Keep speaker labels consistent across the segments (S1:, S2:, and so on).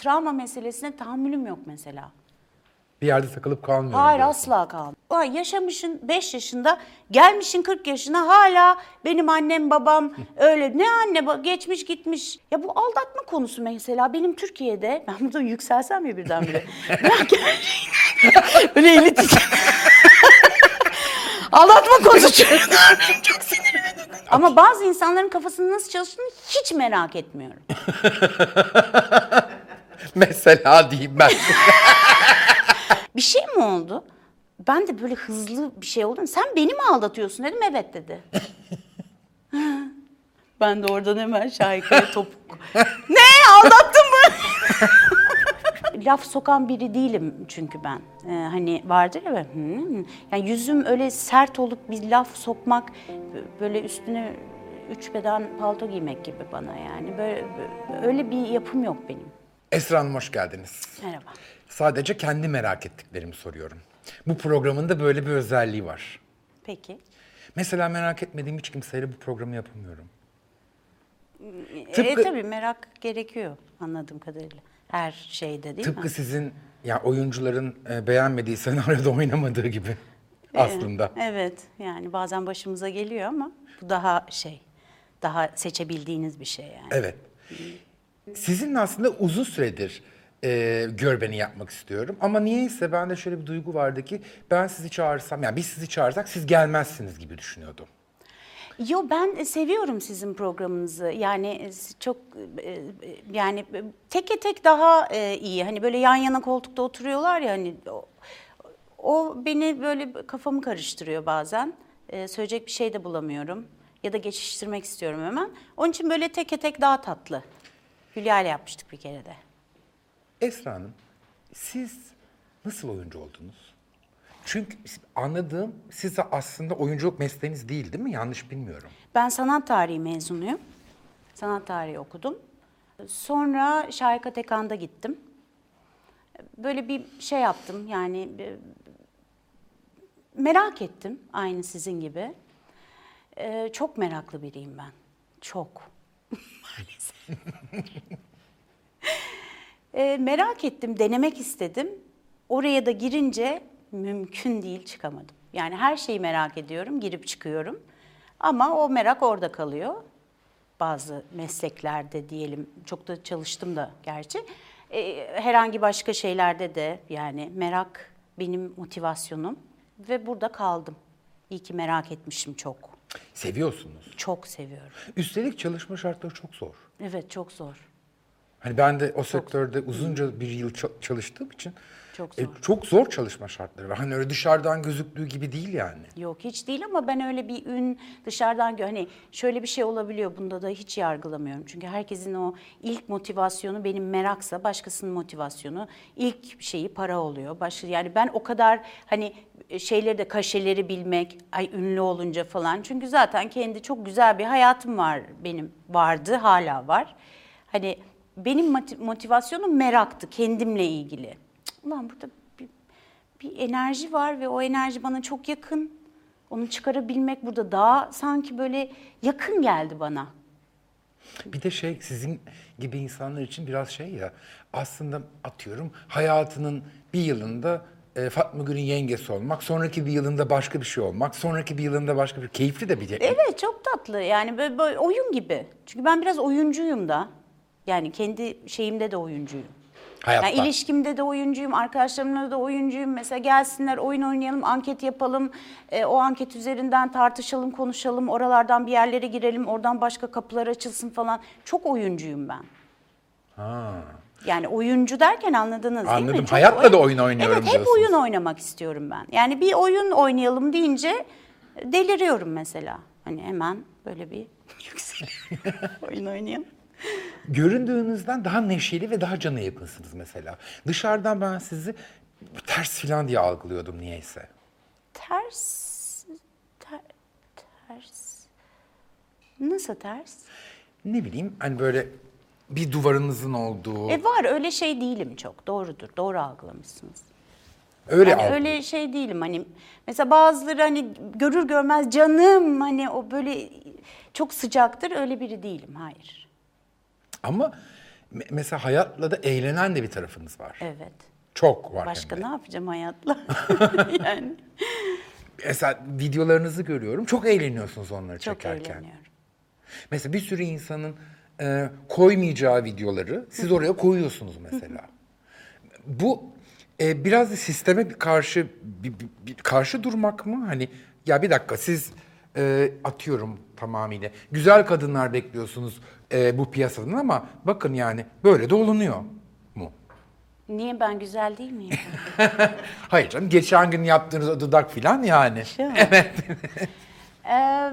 S1: Travma meselesine tahammülüm yok mesela.
S2: Bir yerde takılıp kalmıyorum.
S1: Hayır
S2: diyorsun.
S1: asla kalmam. Ay, yaşamışın 5 yaşında, gelmişin 40 yaşına hala benim annem babam öyle. Ne anne geçmiş gitmiş. Ya bu aldatma konusu mesela benim Türkiye'de, ben burada yükselsem ya birdenbire. Ya gerçekten Öyle eli titriyor. Aldatma konusu çok, dokunuyor. Ama bazı insanların kafasının nasıl çalıştığını hiç merak etmiyorum.
S2: Mesela diyeyim ben.
S1: Bir şey mi oldu? Ben de böyle hızlı bir şey oldu. Sen beni mi aldatıyorsun dedim. Evet dedi. ben de oradan hemen şahikaya topuk. ne aldattın mı? Laf sokan biri değilim çünkü ben. Ee, hani vardır ya böyle, "Hmm." yani yüzüm öyle sert olup bir laf sokmak böyle üstüne üç beden palto giymek gibi bana yani. Böyle, böyle- öyle bir yapım yok benim.
S2: Esra Hanım hoş geldiniz.
S1: Merhaba.
S2: Sadece kendi merak ettiklerimi soruyorum. Bu programın da böyle bir özelliği var.
S1: Peki.
S2: Mesela merak etmediğim hiç kimseyle bu programı yapamıyorum.
S1: E
S2: Tıpkı-
S1: tabii merak gerekiyor anladığım kadarıyla. Her şeyde değil
S2: Tıpkı
S1: mi?
S2: sizin ya oyuncuların e, beğenmediği senaryoda oynamadığı gibi aslında.
S1: Evet yani bazen başımıza geliyor ama bu daha şey, daha seçebildiğiniz bir şey yani.
S2: Evet. Sizinle aslında uzun süredir e, görbeni yapmak istiyorum. Ama niyeyse bende şöyle bir duygu vardı ki ben sizi çağırsam, yani biz sizi çağırsak siz gelmezsiniz gibi düşünüyordum.
S1: Yo ben seviyorum sizin programınızı. Yani e, çok e, e, yani teke tek daha iyi. Hani böyle yan yana koltukta oturuyorlar ya hani o, o beni böyle kafamı karıştırıyor bazen. E, söyleyecek bir şey de bulamıyorum ya da geçiştirmek istiyorum hemen. Onun için böyle teke tek daha tatlı. Hülya ile yapmıştık bir kere de.
S2: Esra Hanım, siz nasıl oyuncu oldunuz? Çünkü anladığım siz de aslında oyunculuk mesleğiniz değil değil mi? Yanlış bilmiyorum.
S1: Ben sanat tarihi mezunuyum. Sanat tarihi okudum. Sonra Şahika Tekan'da gittim. Böyle bir şey yaptım yani merak ettim aynı sizin gibi. Ee, çok meraklı biriyim ben. Çok. Maalesef. Ee, merak ettim, denemek istedim. Oraya da girince mümkün değil çıkamadım. Yani her şeyi merak ediyorum, girip çıkıyorum. Ama o merak orada kalıyor. Bazı mesleklerde diyelim, çok da çalıştım da gerçi. Ee, herhangi başka şeylerde de yani merak benim motivasyonum ve burada kaldım. İyi ki merak etmişim çok.
S2: Seviyorsunuz.
S1: Çok seviyorum.
S2: Üstelik çalışma şartları çok zor.
S1: Evet çok zor.
S2: Hani ben de o sektörde uzunca bir yıl ça- çalıştığım için
S1: Çok
S2: e,
S1: zor.
S2: çok zor çalışma şartları var. Hani öyle dışarıdan gözüktüğü gibi değil yani.
S1: Yok hiç değil ama ben öyle bir ün dışarıdan hani şöyle bir şey olabiliyor bunda da hiç yargılamıyorum. Çünkü herkesin o ilk motivasyonu benim meraksa başkasının motivasyonu ilk şeyi para oluyor. Başka yani ben o kadar hani şeyleri de kaşeleri bilmek ay ünlü olunca falan. Çünkü zaten kendi çok güzel bir hayatım var benim vardı hala var. Hani benim moti- motivasyonum meraktı kendimle ilgili. Cık, Ulan burada bir, bir enerji var ve o enerji bana çok yakın. Onu çıkarabilmek burada daha sanki böyle yakın geldi bana.
S2: Bir de şey sizin gibi insanlar için biraz şey ya aslında atıyorum hayatının bir yılında e, Fatma Gül'ün yengesi olmak, sonraki bir yılında başka bir şey olmak, sonraki bir yılında başka bir keyifli de bir
S1: Evet çok tatlı yani böyle, böyle oyun gibi. Çünkü ben biraz oyuncuyum da. Yani kendi şeyimde de oyuncuyum.
S2: hayatta.
S1: Yani ilişkimde de oyuncuyum, arkadaşlarımla da oyuncuyum. Mesela gelsinler oyun oynayalım, anket yapalım. E, o anket üzerinden tartışalım, konuşalım. Oralardan bir yerlere girelim, oradan başka kapılar açılsın falan. Çok oyuncuyum ben.
S2: Ha.
S1: Yani oyuncu derken anladınız değil mi?
S2: Anladım.
S1: Çok
S2: Hayatta da oyun oynuyorum
S1: Evet hep
S2: diyorsunuz.
S1: oyun oynamak istiyorum ben. Yani bir oyun oynayalım deyince deliriyorum mesela. Hani hemen böyle bir yükseliyorum. oyun oynayalım.
S2: Göründüğünüzden daha neşeli ve daha cana yakınsınız mesela. Dışarıdan ben sizi ters filan diye algılıyordum niyeyse.
S1: Ters, ter- ters. Nasıl ters?
S2: Ne bileyim hani böyle bir duvarınızın olduğu,
S1: E var öyle şey değilim çok. Doğrudur. Doğru algılamışsınız.
S2: öyle
S1: Yani
S2: algı-
S1: öyle şey değilim hani mesela bazıları hani görür görmez canım hani o böyle çok sıcaktır öyle biri değilim hayır.
S2: Ama Me- mesela hayatla da eğlenen de bir tarafınız var.
S1: Evet.
S2: Çok var
S1: Başka ne yapacağım hayatla? yani
S2: Mesela videolarınızı görüyorum. Çok eğleniyorsunuz onları
S1: çok
S2: çekerken.
S1: eğleniyorum.
S2: Mesela bir sürü insanın e, koymayacağı videoları siz oraya koyuyorsunuz mesela. Bu e, biraz da sisteme karşı bir, bir- bir karşı durmak mı? Hani ya bir dakika siz e, atıyorum tamamıyla güzel kadınlar bekliyorsunuz e, bu piyasadan ama bakın yani böyle de olunuyor mu?
S1: Niye ben güzel değil miyim?
S2: Hayır canım geçen gün yaptığınız o dudak filan yani.
S1: Mi? Ee,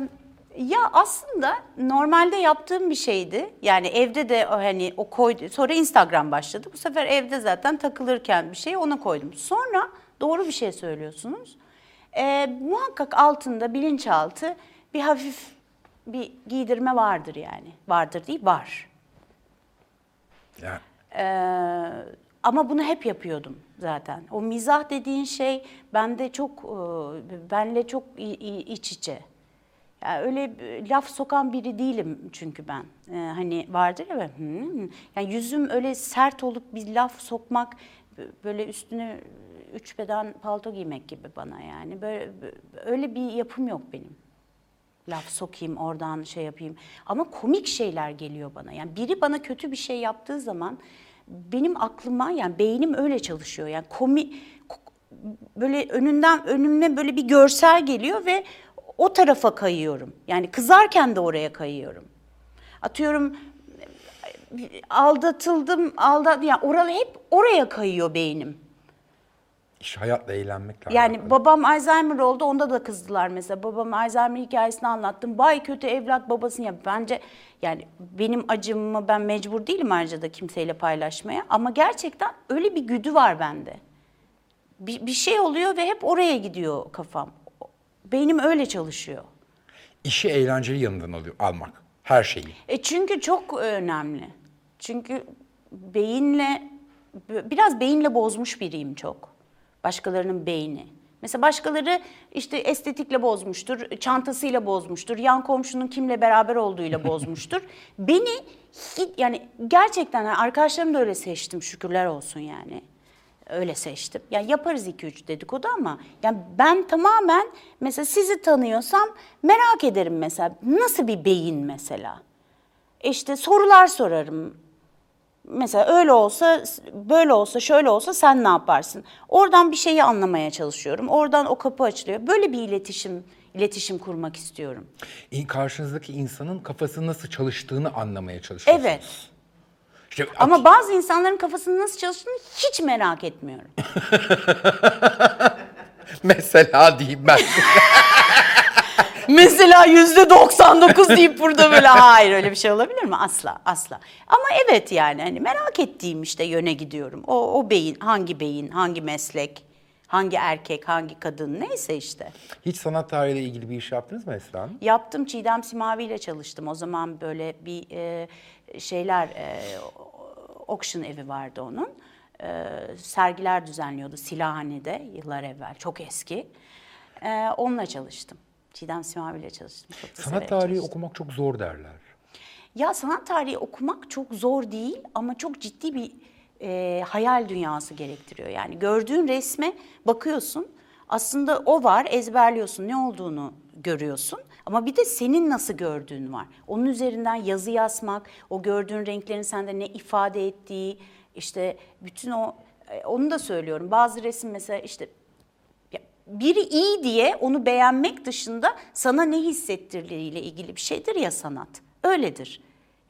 S1: ya aslında normalde yaptığım bir şeydi. Yani evde de hani o koydu. Sonra Instagram başladı. Bu sefer evde zaten takılırken bir şey ona koydum. Sonra doğru bir şey söylüyorsunuz. Ee, muhakkak altında bilinçaltı bir hafif bir giydirme vardır yani. Vardır değil, var.
S2: Yani
S1: Ee, ama bunu hep yapıyordum zaten. O mizah dediğin şey bende çok, e, benle çok iç içe. Yani öyle laf sokan biri değilim çünkü ben. Ee, hani vardır ya "Hmm." yani yüzüm öyle sert olup bir laf sokmak böyle üstüne üç beden palto giymek gibi bana yani. Böyle öyle bir yapım yok benim laf sokayım oradan şey yapayım. Ama komik şeyler geliyor bana. Yani biri bana kötü bir şey yaptığı zaman benim aklıma yani beynim öyle çalışıyor. Yani komi ko- böyle önünden önüme böyle bir görsel geliyor ve o tarafa kayıyorum. Yani kızarken de oraya kayıyorum. Atıyorum aldatıldım, aldat yani oralı hep oraya kayıyor beynim.
S2: İş hayatla eğlenmekle
S1: Yani
S2: alakalı.
S1: babam Alzheimer oldu onda da kızdılar mesela. Babam Alzheimer hikayesini anlattım. Bay kötü evlat babasını ya bence yani benim acımı ben mecbur değilim ayrıca da kimseyle paylaşmaya. Ama gerçekten öyle bir güdü var bende. Bir, bir şey oluyor ve hep oraya gidiyor kafam. Beynim öyle çalışıyor.
S2: İşi eğlenceli yanından alıyor, almak. Her şeyi.
S1: E çünkü çok önemli. Çünkü beyinle biraz beyinle bozmuş biriyim çok. Başkalarının beyni. Mesela başkaları işte estetikle bozmuştur, çantasıyla bozmuştur, yan komşunun kimle beraber olduğuyla bozmuştur. Beni yani gerçekten yani arkadaşlarımı da öyle seçtim şükürler olsun yani. Öyle seçtim. Yani yaparız iki üç dedikodu ama yani ben tamamen mesela sizi tanıyorsam merak ederim mesela nasıl bir beyin mesela. İşte sorular sorarım. Mesela öyle olsa, böyle olsa, şöyle olsa sen ne yaparsın? Oradan bir şeyi anlamaya çalışıyorum. Oradan o kapı açılıyor. Böyle bir iletişim iletişim kurmak istiyorum.
S2: Karşınızdaki insanın kafası nasıl çalıştığını anlamaya çalışıyorsunuz.
S1: Evet.
S2: İşte
S1: Ama bazı insanların kafasının nasıl çalıştığını hiç merak etmiyorum.
S2: mesela diyeyim ben.
S1: Mesela yüzde 99 deyip burada böyle hayır öyle bir şey olabilir mi? Asla asla. Ama evet yani hani merak ettiğim işte yöne gidiyorum. O, o beyin hangi beyin, hangi meslek, hangi erkek, hangi kadın neyse işte.
S2: Hiç sanat tarihiyle ilgili bir iş yaptınız mı Esra Hanım?
S1: Yaptım Çiğdem Simavi ile çalıştım. O zaman böyle bir e, şeyler e, auction evi vardı onun. E, sergiler düzenliyordu Silahhane'de yıllar evvel. Çok eski. E, onunla çalıştım. Çiğdem Simavi ile çalıştım. Çok
S2: Sanat tarihi
S1: çalıştım.
S2: okumak çok zor derler.
S1: Ya sanat tarihi okumak çok zor değil ama çok ciddi bir e, hayal dünyası gerektiriyor. Yani gördüğün resme bakıyorsun aslında o var ezberliyorsun ne olduğunu görüyorsun ama bir de senin nasıl gördüğün var. Onun üzerinden yazı yazmak, o gördüğün renklerin sende ne ifade ettiği işte bütün o e, onu da söylüyorum. Bazı resim mesela işte biri iyi diye onu beğenmek dışında sana ne hissettirdiğiyle ilgili bir şeydir ya sanat. Öyledir.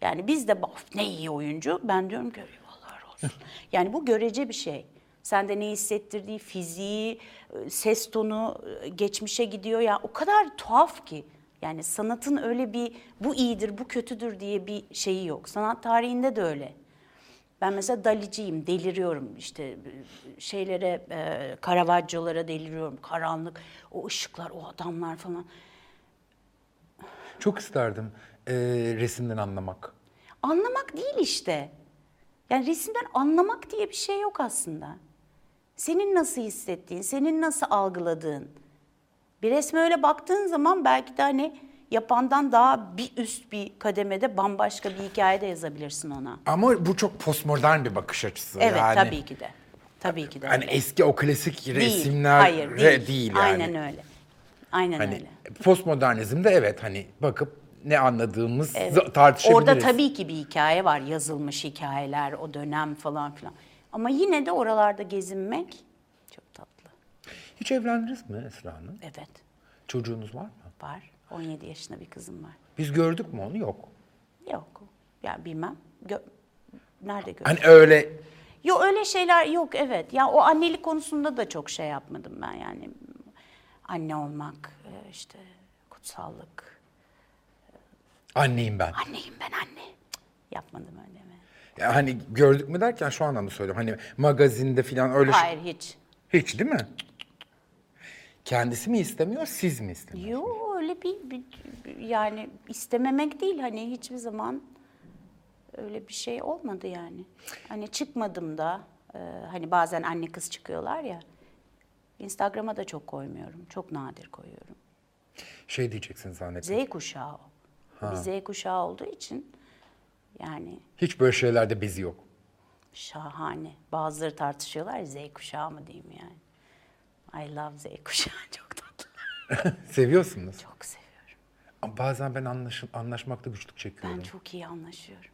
S1: Yani biz de "Of, ne iyi oyuncu. Ben diyorum ki eyvallah olsun. Yani bu görece bir şey. Sende ne hissettirdiği, fiziği, e, ses tonu, e, geçmişe gidiyor. Ya o kadar tuhaf ki. Yani sanatın öyle bir bu iyidir, bu kötüdür diye bir şeyi yok. Sanat tarihinde de öyle. Ben mesela Daliciyim, deliriyorum işte şeylere, e, Caravaggio'lara deliriyorum. Karanlık, o ışıklar, o adamlar falan.
S2: Çok isterdim e, resimden anlamak.
S1: Anlamak değil işte. Yani resimden anlamak diye bir şey yok aslında. Senin nasıl hissettiğin, senin nasıl algıladığın. Bir resme öyle baktığın zaman belki de hani yapandan daha bir üst bir kademede bambaşka bir hikaye de yazabilirsin ona.
S2: Ama bu çok postmodern bir bakış açısı.
S1: Evet
S2: yani,
S1: tabii ki de. Tabii ki de.
S2: Hani
S1: öyle.
S2: eski o klasik
S1: Değil,
S2: resimler
S1: hayır,
S2: değil.
S1: değil.
S2: yani.
S1: Aynen öyle. Aynen
S2: Hani
S1: öyle.
S2: postmodernizmde evet hani bakıp ne anladığımız
S1: Evet.
S2: tartışabiliriz.
S1: Orada tabii ki bir hikaye var, yazılmış hikayeler, o dönem falan filan. Ama yine de oralarda gezinmek çok tatlı.
S2: Hiç evlendiniz mi Esra Hanım?
S1: Evet,
S2: Çocuğunuz var mı?
S1: var. 17 yaşında bir kızım var.
S2: Biz gördük mü onu? Yok.
S1: Yok, ya bilmem. Gö- Nerede gördün?
S2: Hani öyle
S1: Yok öyle şeyler yok evet. Ya o annelik konusunda da çok şey yapmadım ben yani. Anne olmak, e, işte kutsallık.
S2: anneyim ben.
S1: Anneyim ben anne. Yapmadım öyle mi?
S2: Ya hani gördük mü derken şu anlamda söylüyorum. Hani magazinde falan öyle şey-
S1: Hayır hiç.
S2: Hiç değil mi? Kendisi mi istemiyor, siz mi istemiyorsunuz?
S1: Yok öyle bir, bir- bir- yani istememek değil hani hiçbir zaman öyle bir şey olmadı yani. Hani çıkmadım da e, hani bazen anne kız çıkıyorlar ya. Instagram'a da çok koymuyorum. Çok nadir koyuyorum.
S2: Şey diyeceksin zannettim.
S1: Z kuşağı o. Bir Z kuşağı olduğu için yani
S2: Hiç böyle şeylerde bezi yok.
S1: şahane. Bazıları tartışıyorlar ya, Z kuşağı mı diyeyim yani. I love Z kuşağı çok tatlı.
S2: Seviyorsunuz.
S1: Çok seviyorum.
S2: Ama bazen ben anlaş anlaşmakta güçlük çekiyorum.
S1: Ben çok iyi anlaşıyorum.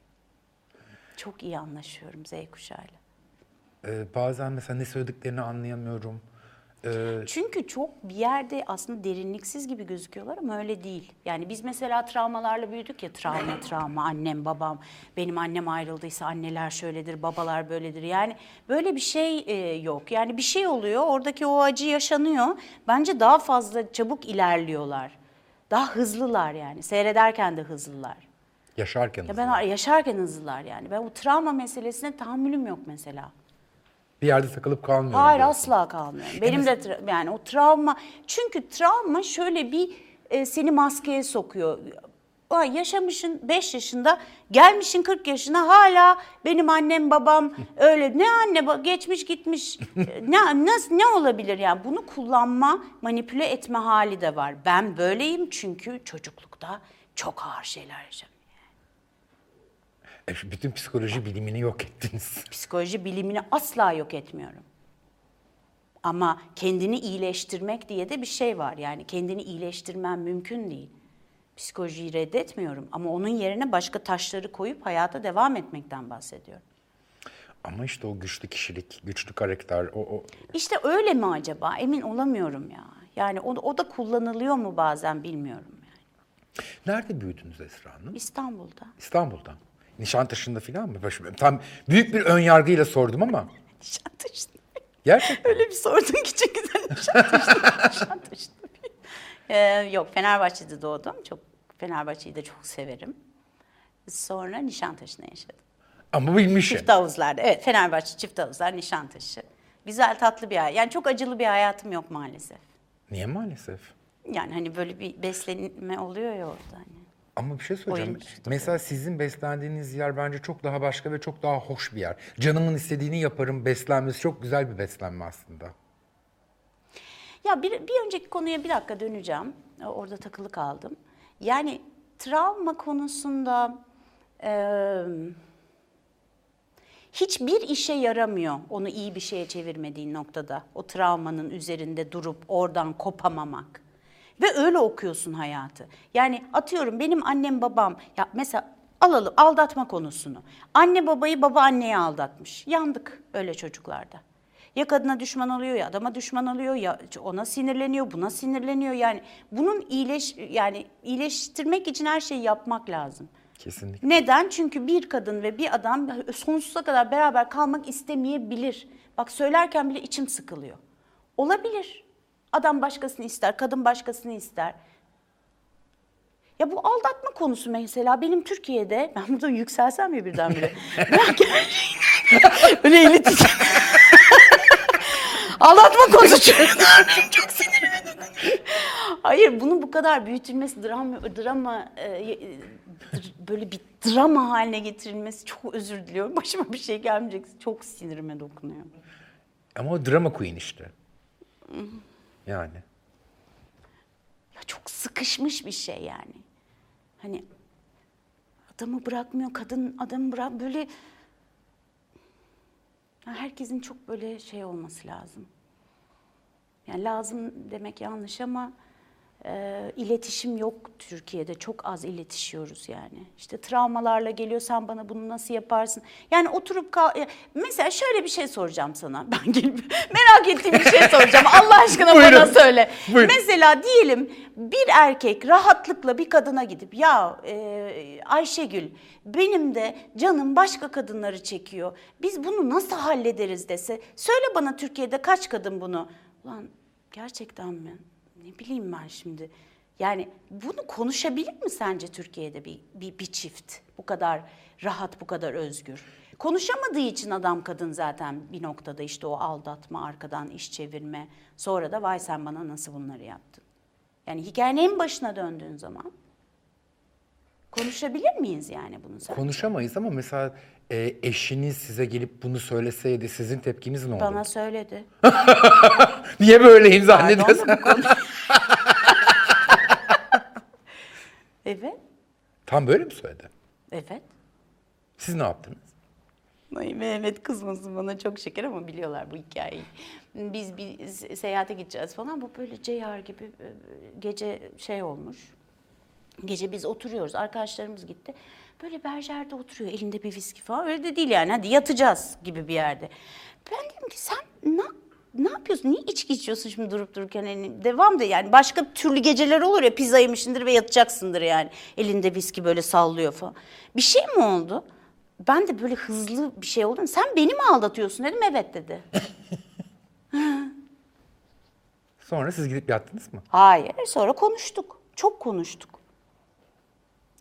S1: Çok iyi anlaşıyorum Z kuşağıyla.
S2: Ee, bazen mesela ne söylediklerini anlayamıyorum. Ee,
S1: Çünkü çok bir yerde aslında derinliksiz gibi gözüküyorlar ama öyle değil. Yani biz mesela travmalarla büyüdük ya travma travma annem babam benim annem ayrıldıysa anneler şöyledir babalar böyledir. Yani böyle bir şey e, yok. Yani bir şey oluyor oradaki o acı yaşanıyor. Bence daha fazla çabuk ilerliyorlar. Daha hızlılar yani seyrederken de hızlılar.
S2: yaşarken
S1: Ya ben yaşarken hızlılar yani. Ben bu travma meselesine tahammülüm yok mesela.
S2: Bir yerde takılıp kalmıyorum.
S1: Hayır
S2: diyorsun.
S1: asla kalmıyorum. Benim de tra- yani o travma çünkü travma şöyle bir e, seni maskeye sokuyor. Ay yaşamışın 5 yaşında, gelmişin 40 yaşına hala benim annem babam öyle ne anne geçmiş gitmiş ne nasıl ne olabilir yani bunu kullanma, manipüle etme hali de var. Ben böyleyim çünkü çocuklukta çok ağır şeyler yaşadım.
S2: E, şu bütün psikoloji bilimini yok ettiniz.
S1: Psikoloji bilimini asla yok etmiyorum. Ama kendini iyileştirmek diye de bir şey var. Yani kendini iyileştirmen mümkün değil. Psikolojiyi reddetmiyorum ama onun yerine başka taşları koyup hayata devam etmekten bahsediyorum.
S2: Ama işte o güçlü kişilik, güçlü karakter, o, o
S1: İşte öyle mi acaba? Emin olamıyorum ya. Yani o, o da kullanılıyor mu bazen bilmiyorum yani.
S2: Nerede büyüdünüz Esra Hanım?
S1: İstanbul'da.
S2: İstanbul'da. Nişantaşı'nda falan mı? Tam büyük bir ön yargıyla sordum ama
S1: Nişantaşı'nda.
S2: gerçekten.
S1: Öyle bir sordun ki çok güzel Nişantaşı'nda. Nişantaşı'nda. Ee, yok Fenerbahçe'de doğdum. Çok Fenerbahçe'yi de çok severim. Sonra Nişantaşı'nda yaşadım.
S2: Ama bilmişim.
S1: Çift havuzlarda. Evet Fenerbahçe çift havuzlar Nişantaşı. Güzel tatlı bir hayat. Yani çok acılı bir hayatım yok maalesef.
S2: Niye maalesef?
S1: Yani hani böyle bir beslenme oluyor ya orada hani.
S2: Ama bir şey söyleyeceğim.
S1: Oyun
S2: Mesela sizin beslendiğiniz yer bence çok daha başka ve çok daha hoş bir yer. Canımın istediğini yaparım beslenmesi çok güzel bir beslenme aslında.
S1: Ya bir, bir önceki konuya bir dakika döneceğim. E, Orada takılı kaldım. Yani travma konusunda e, hiçbir işe yaramıyor onu iyi bir şeye çevirmediğin noktada. O travmanın üzerinde durup oradan kopamamak. Ve öyle okuyorsun hayatı. Yani atıyorum benim annem babam ya mesela alalım aldatma konusunu. Anne babayı baba anneye aldatmış. Yandık öyle çocuklarda. Ya kadına düşman oluyor ya adama düşman oluyor ya ona sinirleniyor, buna sinirleniyor. Yani bunun iyileş yani iyileştirmek için her şeyi yapmak lazım.
S2: Kesinlikle.
S1: Neden? Çünkü bir kadın ve bir adam sonsuza kadar beraber kalmak istemeyebilir. Bak söylerken bile içim sıkılıyor. Olabilir. Adam başkasını ister, kadın başkasını ister. Ya bu aldatma konusu mesela benim Türkiye'de, ben burada yükselsem ya birdenbire. Ya gerçekten Öyle eli titre- Aldatma konusu çok. Hayır bunun bu kadar büyütülmesi, drama, drama e, böyle bir drama haline getirilmesi çok özür diliyorum. Başıma bir şey gelmeyecek. Çok sinirime dokunuyor.
S2: Ama o drama queen işte. Yani.
S1: Ya çok sıkışmış bir şey yani. Hani adamı bırakmıyor, kadın adamı bırak böyle Ya herkesin çok böyle şey olması lazım. Yani lazım demek yanlış ama e, iletişim yok Türkiye'de. Çok az iletişiyoruz yani. İşte travmalarla geliyor sen bana bunu nasıl yaparsın? Yani oturup kal mesela şöyle bir şey soracağım sana. Ben gelip merak ettiğim bir şey soracağım. Allah aşkına bana
S2: Buyurun.
S1: söyle.
S2: Buyurun.
S1: Mesela diyelim bir erkek rahatlıkla bir kadına gidip ya e, Ayşegül benim de canım başka kadınları çekiyor. Biz bunu nasıl hallederiz dese. Söyle bana Türkiye'de kaç kadın bunu? Ulan gerçekten mi? Ne bileyim ben şimdi. Yani bunu konuşabilir mi sence Türkiye'de bir, bir, bir çift? Bu kadar rahat, bu kadar özgür. Konuşamadığı için adam kadın zaten bir noktada işte o aldatma, arkadan iş çevirme. Sonra da vay sen bana nasıl bunları yaptın? Yani hikayenin en başına döndüğün zaman konuşabilir miyiz yani bunu sen?
S2: Konuşamayız ama mesela e, eşiniz size gelip bunu söyleseydi sizin tepkiniz ne olurdu?
S1: Bana söyledi.
S2: Niye böyleyim
S1: Pardon
S2: zannediyorsun?
S1: da bu konu- evet,
S2: Tam böyle mi söyledi?
S1: evet.
S2: Siz ne yaptınız?
S1: Ay Mehmet kızmasın bana çok şeker ama biliyorlar bu hikayeyi. Biz bir se- seyahate gideceğiz falan. Bu böyle ceyar gibi e, gece şey olmuş. Gece biz oturuyoruz. Arkadaşlarımız gitti. Böyle berjerde oturuyor. Elinde bir viski falan. Öyle de değil yani. Hadi yatacağız gibi bir yerde. Ben dedim ki sen ne, ne yapıyorsun? Niye içki içiyorsun şimdi durup dururken? Yani devam da yani. Başka türlü geceler olur ya. Pizza yemişsindir ve yatacaksındır yani. Elinde viski böyle sallıyor falan. Bir şey mi oldu? Ben de böyle hızlı bir şey oldu. Sen beni mi aldatıyorsun dedim. Evet dedi.
S2: Sonra siz gidip yattınız mı?
S1: Hayır. Sonra konuştuk. Çok konuştuk.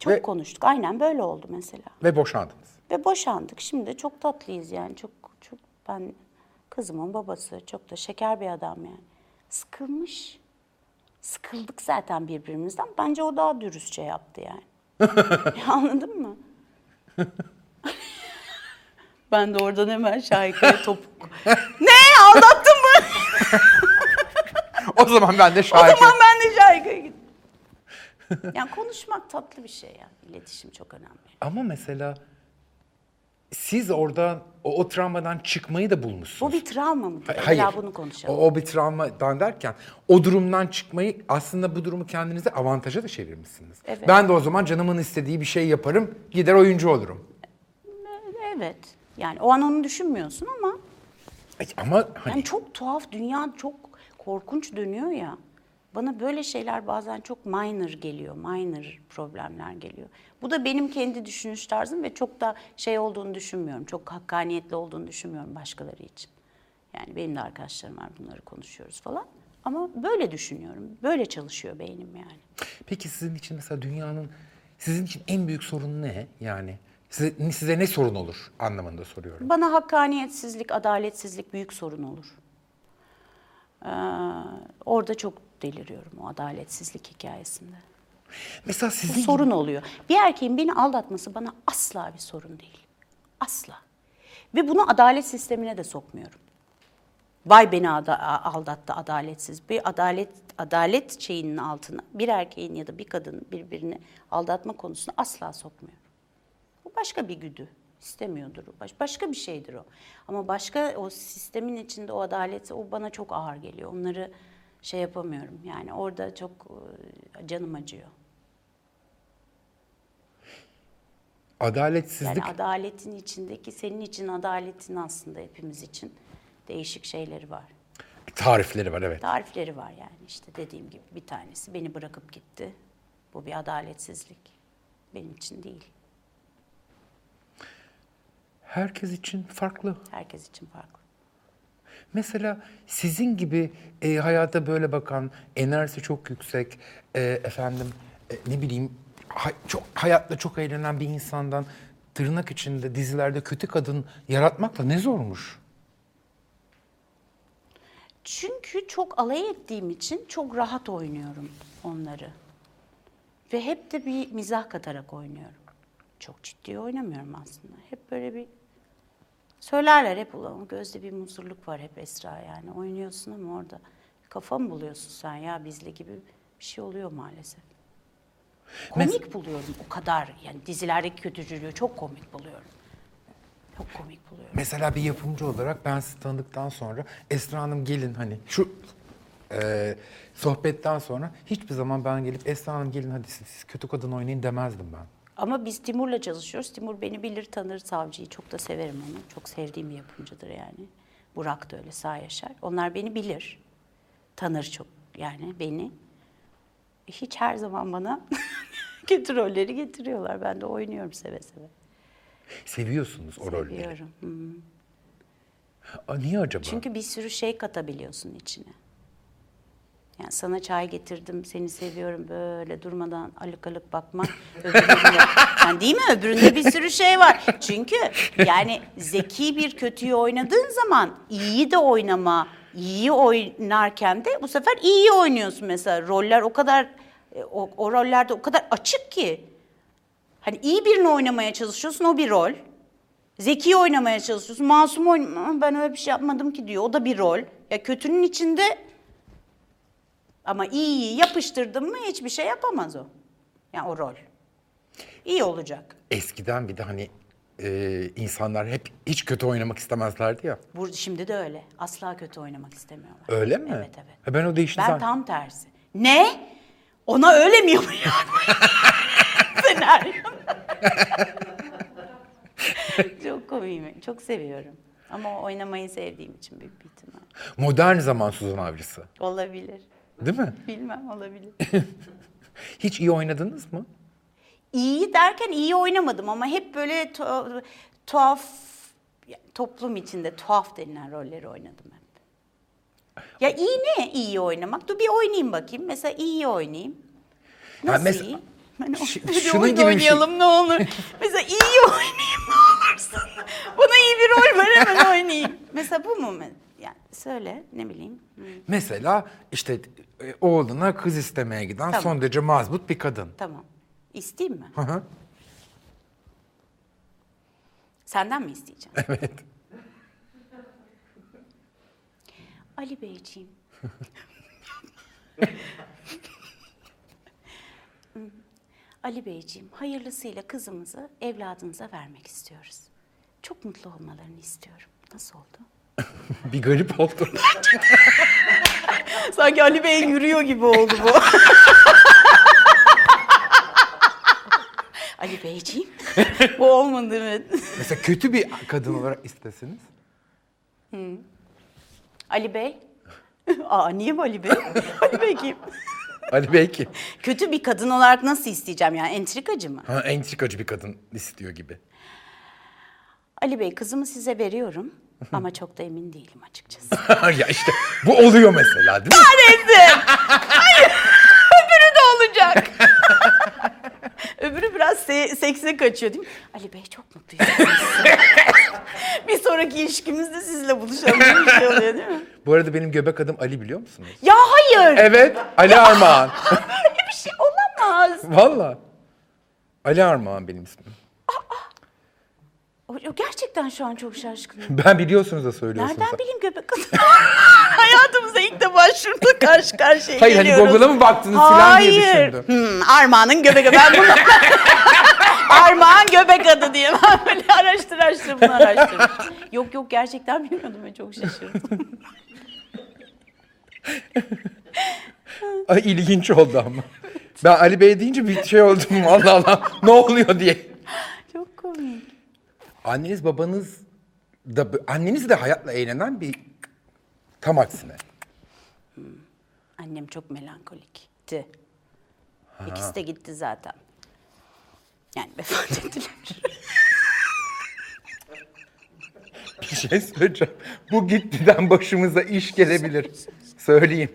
S1: Çok
S2: Ve-
S1: konuştuk. Aynen böyle oldu mesela.
S2: Ve boşandınız.
S1: Ve boşandık. Şimdi çok tatlıyız yani. Çok çok ben kızımın babası çok da şeker bir adam yani. Sıkılmış. Sıkıldık zaten birbirimizden. Bence o daha dürüstçe yaptı yani. Anladın mı? ben de oradan hemen şahikaya topuk. ne? Aldattın mı?
S2: O zaman ben de
S1: o
S2: şahit.
S1: zaman ben de şahikaya gittim. yani konuşmak tatlı bir şey yani. İletişim çok önemli.
S2: Ama mesela siz oradan o, o travmadan çıkmayı da bulmuşsunuz.
S1: Bu bir travma mı?
S2: Hayır.
S1: Ya bunu konuşalım.
S2: O, o bir travmadan derken o durumdan çıkmayı aslında bu durumu kendinize avantaja da çevirmişsiniz.
S1: Evet.
S2: Ben de o zaman canımın istediği bir şey yaparım, gider oyuncu olurum.
S1: Evet. Yani o an onu düşünmüyorsun ama
S2: Ama hani
S1: yani çok tuhaf dünya çok korkunç dönüyor ya. Bana böyle şeyler bazen çok minor geliyor, minor problemler geliyor. Bu da benim kendi düşünüş tarzım ve çok da şey olduğunu düşünmüyorum. Çok hakkaniyetli olduğunu düşünmüyorum başkaları için. Yani benim de arkadaşlarım var bunları konuşuyoruz falan. Ama böyle düşünüyorum. Böyle çalışıyor beynim yani.
S2: peki sizin için mesela dünyanın sizin için en büyük sorunu ne? Yani size, size ne sorun olur anlamında soruyorum.
S1: Bana hakkaniyetsizlik, adaletsizlik büyük sorun olur. Ee, orada çok deliriyorum o adaletsizlik hikayesinde.
S2: Mesela
S1: Bu
S2: sizin
S1: sorun oluyor. Bir erkeğin beni aldatması bana asla bir sorun değil. Asla. Ve bunu adalet sistemine de sokmuyorum. Vay beni aldattı adaletsiz. Bir adalet adalet şeyinin altına bir erkeğin ya da bir kadının birbirini aldatma konusunu asla sokmuyorum. Bu başka bir güdü. İstemiyordur o. Baş, başka bir şeydir o. Ama başka o sistemin içinde o adalet o bana çok ağır geliyor. Onları şey yapamıyorum. Yani orada çok e, canım acıyor.
S2: adaletsizlik
S1: Yani adaletin içindeki senin için adaletin aslında hepimiz için değişik şeyleri var.
S2: tarifleri var evet.
S1: Tarifleri var yani işte dediğim gibi bir tanesi beni bırakıp gitti. Bu bir adaletsizlik. Benim için değil.
S2: Herkes için farklı.
S1: Herkes için farklı.
S2: Mesela sizin gibi e, hayata böyle bakan, enerjisi çok yüksek, e, efendim e, ne bileyim ha- çok hayatla çok eğlenen bir insandan tırnak içinde dizilerde kötü kadın yaratmakla ne zormuş?
S1: Çünkü çok alay ettiğim için çok rahat oynuyorum onları. Ve hep de bir mizah katarak oynuyorum. Çok ciddi oynamıyorum aslında. Hep böyle bir söylerler hep ulan gözde bir muzurluk var hep Esra yani. Oynuyorsun ama orada kafa mı buluyorsun sen ya bizle gibi bir şey oluyor maalesef. Komik buluyorum o kadar. Yani dizilerdeki kötücülüğü çok komik buluyorum. Çok komik buluyorum.
S2: Mesela bir yapımcı olarak ben sizi tanıdıktan sonra Esra Hanım gelin hani şu e, sohbetten sonra hiçbir zaman ben gelip Esra Hanım gelin hadi siz, siz kötü kadın oynayın demezdim ben.
S1: Ama biz Timur'la çalışıyoruz. Timur beni bilir, tanır savcıyı. Çok da severim onu. Çok sevdiğim bir yapımcıdır yani. Burak da öyle, Sağ Yaşar. Onlar beni bilir. Tanır çok yani beni. Hiç her zaman bana kötü rolleri getiriyorlar. Ben de oynuyorum seve seve.
S2: Seviyorsunuz o rolleri.
S1: Seviyorum. Hı.
S2: Aa, niye acaba?
S1: Çünkü bir sürü şey katabiliyorsun içine. Yani sana çay getirdim, seni seviyorum böyle durmadan alık alık bakmak. Yani değil mi? Öbüründe bir sürü şey var. Çünkü yani zeki bir kötüyü oynadığın zaman iyiyi de oynama, iyiyi oynarken de bu sefer iyiyi oynuyorsun mesela. Roller o kadar, e, o, o rollerde o kadar açık ki. Hani iyi birini oynamaya çalışıyorsun, o bir rol. Zeki oynamaya çalışıyorsun. Masum oyn ben öyle bir şey yapmadım ki diyor. O da bir rol. Ya kötünün içinde ama iyiyi yapıştırdın mı hiçbir şey yapamaz o. Yani o rol. İyi olacak.
S2: Eskiden bir de hani e, insanlar hep hiç kötü oynamak istemezlerdi ya.
S1: Burada şimdi de öyle. Asla kötü oynamak istemiyorlar.
S2: Öyle mi?
S1: Evet evet.
S2: Ha, ben o değişti
S1: Ben tam tersi. Ne? Ona öyle mi yapıyor? Senaryo. çok komiyim. Çok seviyorum. Ama oynamayı sevdiğim için büyük bir ihtimal.
S2: Modern zaman Suzan Avcısı.
S1: Olabilir.
S2: Değil mi?
S1: Bilmem olabilir.
S2: Hiç iyi oynadınız mı?
S1: İyi derken iyi oynamadım ama hep böyle tu- tuhaf toplum içinde tuhaf denilen rolleri oynadım hep. Ya iyi ne iyi oynamak? Dur bir oynayayım bakayım. Mesela iyi oynayayım.
S2: Ha,
S1: Nasıl
S2: mesela-
S1: iyi? Ben
S2: Ş-
S1: Hadi
S2: şunun
S1: oyun
S2: gibi bir şey.
S1: oynayalım ne olur. Mesela iyi oynayayım ne olursun. Bana iyi bir rol ver hemen oynayayım. Mesela bu mu? Yani söyle ne bileyim.
S2: Mesela işte e, oğluna kız istemeye giden
S1: Tamam.
S2: son derece mazbut bir kadın.
S1: tamam. İsteyeyim mi?
S2: Hı hı.
S1: Senden mi isteyeceğim?
S2: Evet.
S1: Ali Beyciğim. Ali Beyciğim, hayırlısıyla kızımızı evladınıza vermek istiyoruz. Çok mutlu olmalarını istiyorum. Nasıl oldu?
S2: Bir garip oldu.
S1: Sanki Ali Bey yürüyor gibi oldu bu. Ali Beyciğim, bu olmadı mı?
S2: Mesela kötü bir kadın olarak istesiniz.
S1: Ali Bey? Aa niye bu Ali Bey? Ali Bey kim?
S2: Hadi belki.
S1: Kötü bir kadın olarak nasıl isteyeceğim yani entrikacı mı?
S2: Ha, entrikacı bir kadın istiyor gibi.
S1: Ali Bey kızımı size veriyorum ama çok da emin değilim açıkçası.
S2: ya işte bu oluyor mesela değil mi?
S1: Neredesin? Hayır. Öbürü de olacak. Öbürü biraz se- sekse kaçıyor değil mi? Ali Bey çok mutluyuz. bir sonraki ilişkimizde sizle buluşalım gibi bir şey oluyor değil mi?
S2: Bu arada benim göbek adım Ali biliyor musunuz?
S1: Ya hayır.
S2: Evet, Ali Armağan.
S1: Böyle bir şey olamaz.
S2: Valla. Ali Armağan benim ismim.
S1: O- o Gerçekten şu an çok şaşkınım.
S2: Ben biliyorsunuz da söylüyorsunuz.
S1: Nereden bileyim göbek kadın? Hayatımıza ilk defa şurada karşı karşıya
S2: Hayır, hani
S1: geliyoruz.
S2: Google'a mı baktınız filan diye
S1: Hayır.
S2: düşündüm.
S1: Hmm, Armağan'ın göbek adı. Ben bunu... Armağan göbek adı diye ben böyle araştır araştır bunu araştır. yok yok gerçekten bilmiyordum ve çok şaşırdım.
S2: Ay ilginç oldu ama. Ben Ali Bey deyince bir şey oldum. Allah Allah ne oluyor diye. Anneniz babanız da anneniz de hayatla eğlenen bir tam aksine.
S1: Annem çok melankolikti. İkisi de gitti zaten. Yani vefat ettiler.
S2: Bir şey söyleyeceğim. Bu gittiden başımıza iş gelebilir. Söyleyeyim.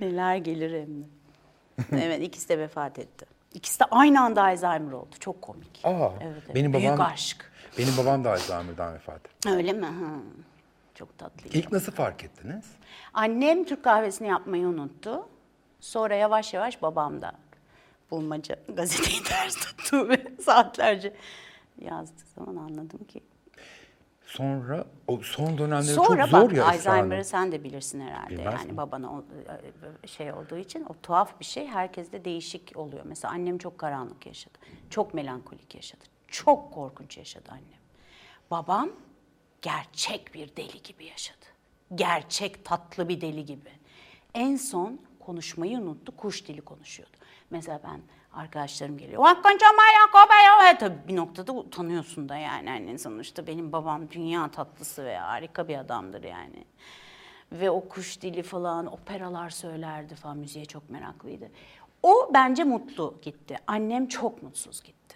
S1: Neler gelir hem de. Evet ikisi de vefat etti. İkisi de aynı anda Alzheimer oldu. Çok komik.
S2: Aa,
S1: evet, evet.
S2: benim
S1: Büyük
S2: babam
S1: aşk.
S2: Benim babam da Alzheimer'dan vefat etti.
S1: Öyle mi? Ha. Çok tatlıydı.
S2: İlk nasıl fark ettiniz?
S1: Annem Türk kahvesini yapmayı unuttu. Sonra yavaş yavaş babam da bulmaca gazeteyi ters tuttu ve saatlerce yazdığı zaman anladım ki.
S2: Sonra o son dönemleri
S1: Sonra
S2: çok zor
S1: bak
S2: ya.
S1: Alzheimer'ı sen de bilirsin herhalde.
S2: Bilmez
S1: yani
S2: miyim?
S1: babana o, e, şey olduğu için o tuhaf bir şey. Herkeste değişik oluyor. Mesela annem çok karanlık yaşadı. Çok melankolik yaşadı. Çok korkunç yaşadı annem. Babam gerçek bir deli gibi yaşadı. Gerçek tatlı bir deli gibi. En son konuşmayı unuttu, kuş dili konuşuyordu. Mesela ben arkadaşlarım geliyor. "Vakkancamaya Tabii bir noktada utanıyorsun da yani. Hani sonuçta benim babam dünya tatlısı ve harika bir adamdır yani. Ve o kuş dili falan, operalar söylerdi falan, müziğe çok meraklıydı. O bence mutlu gitti. Annem çok mutsuz gitti.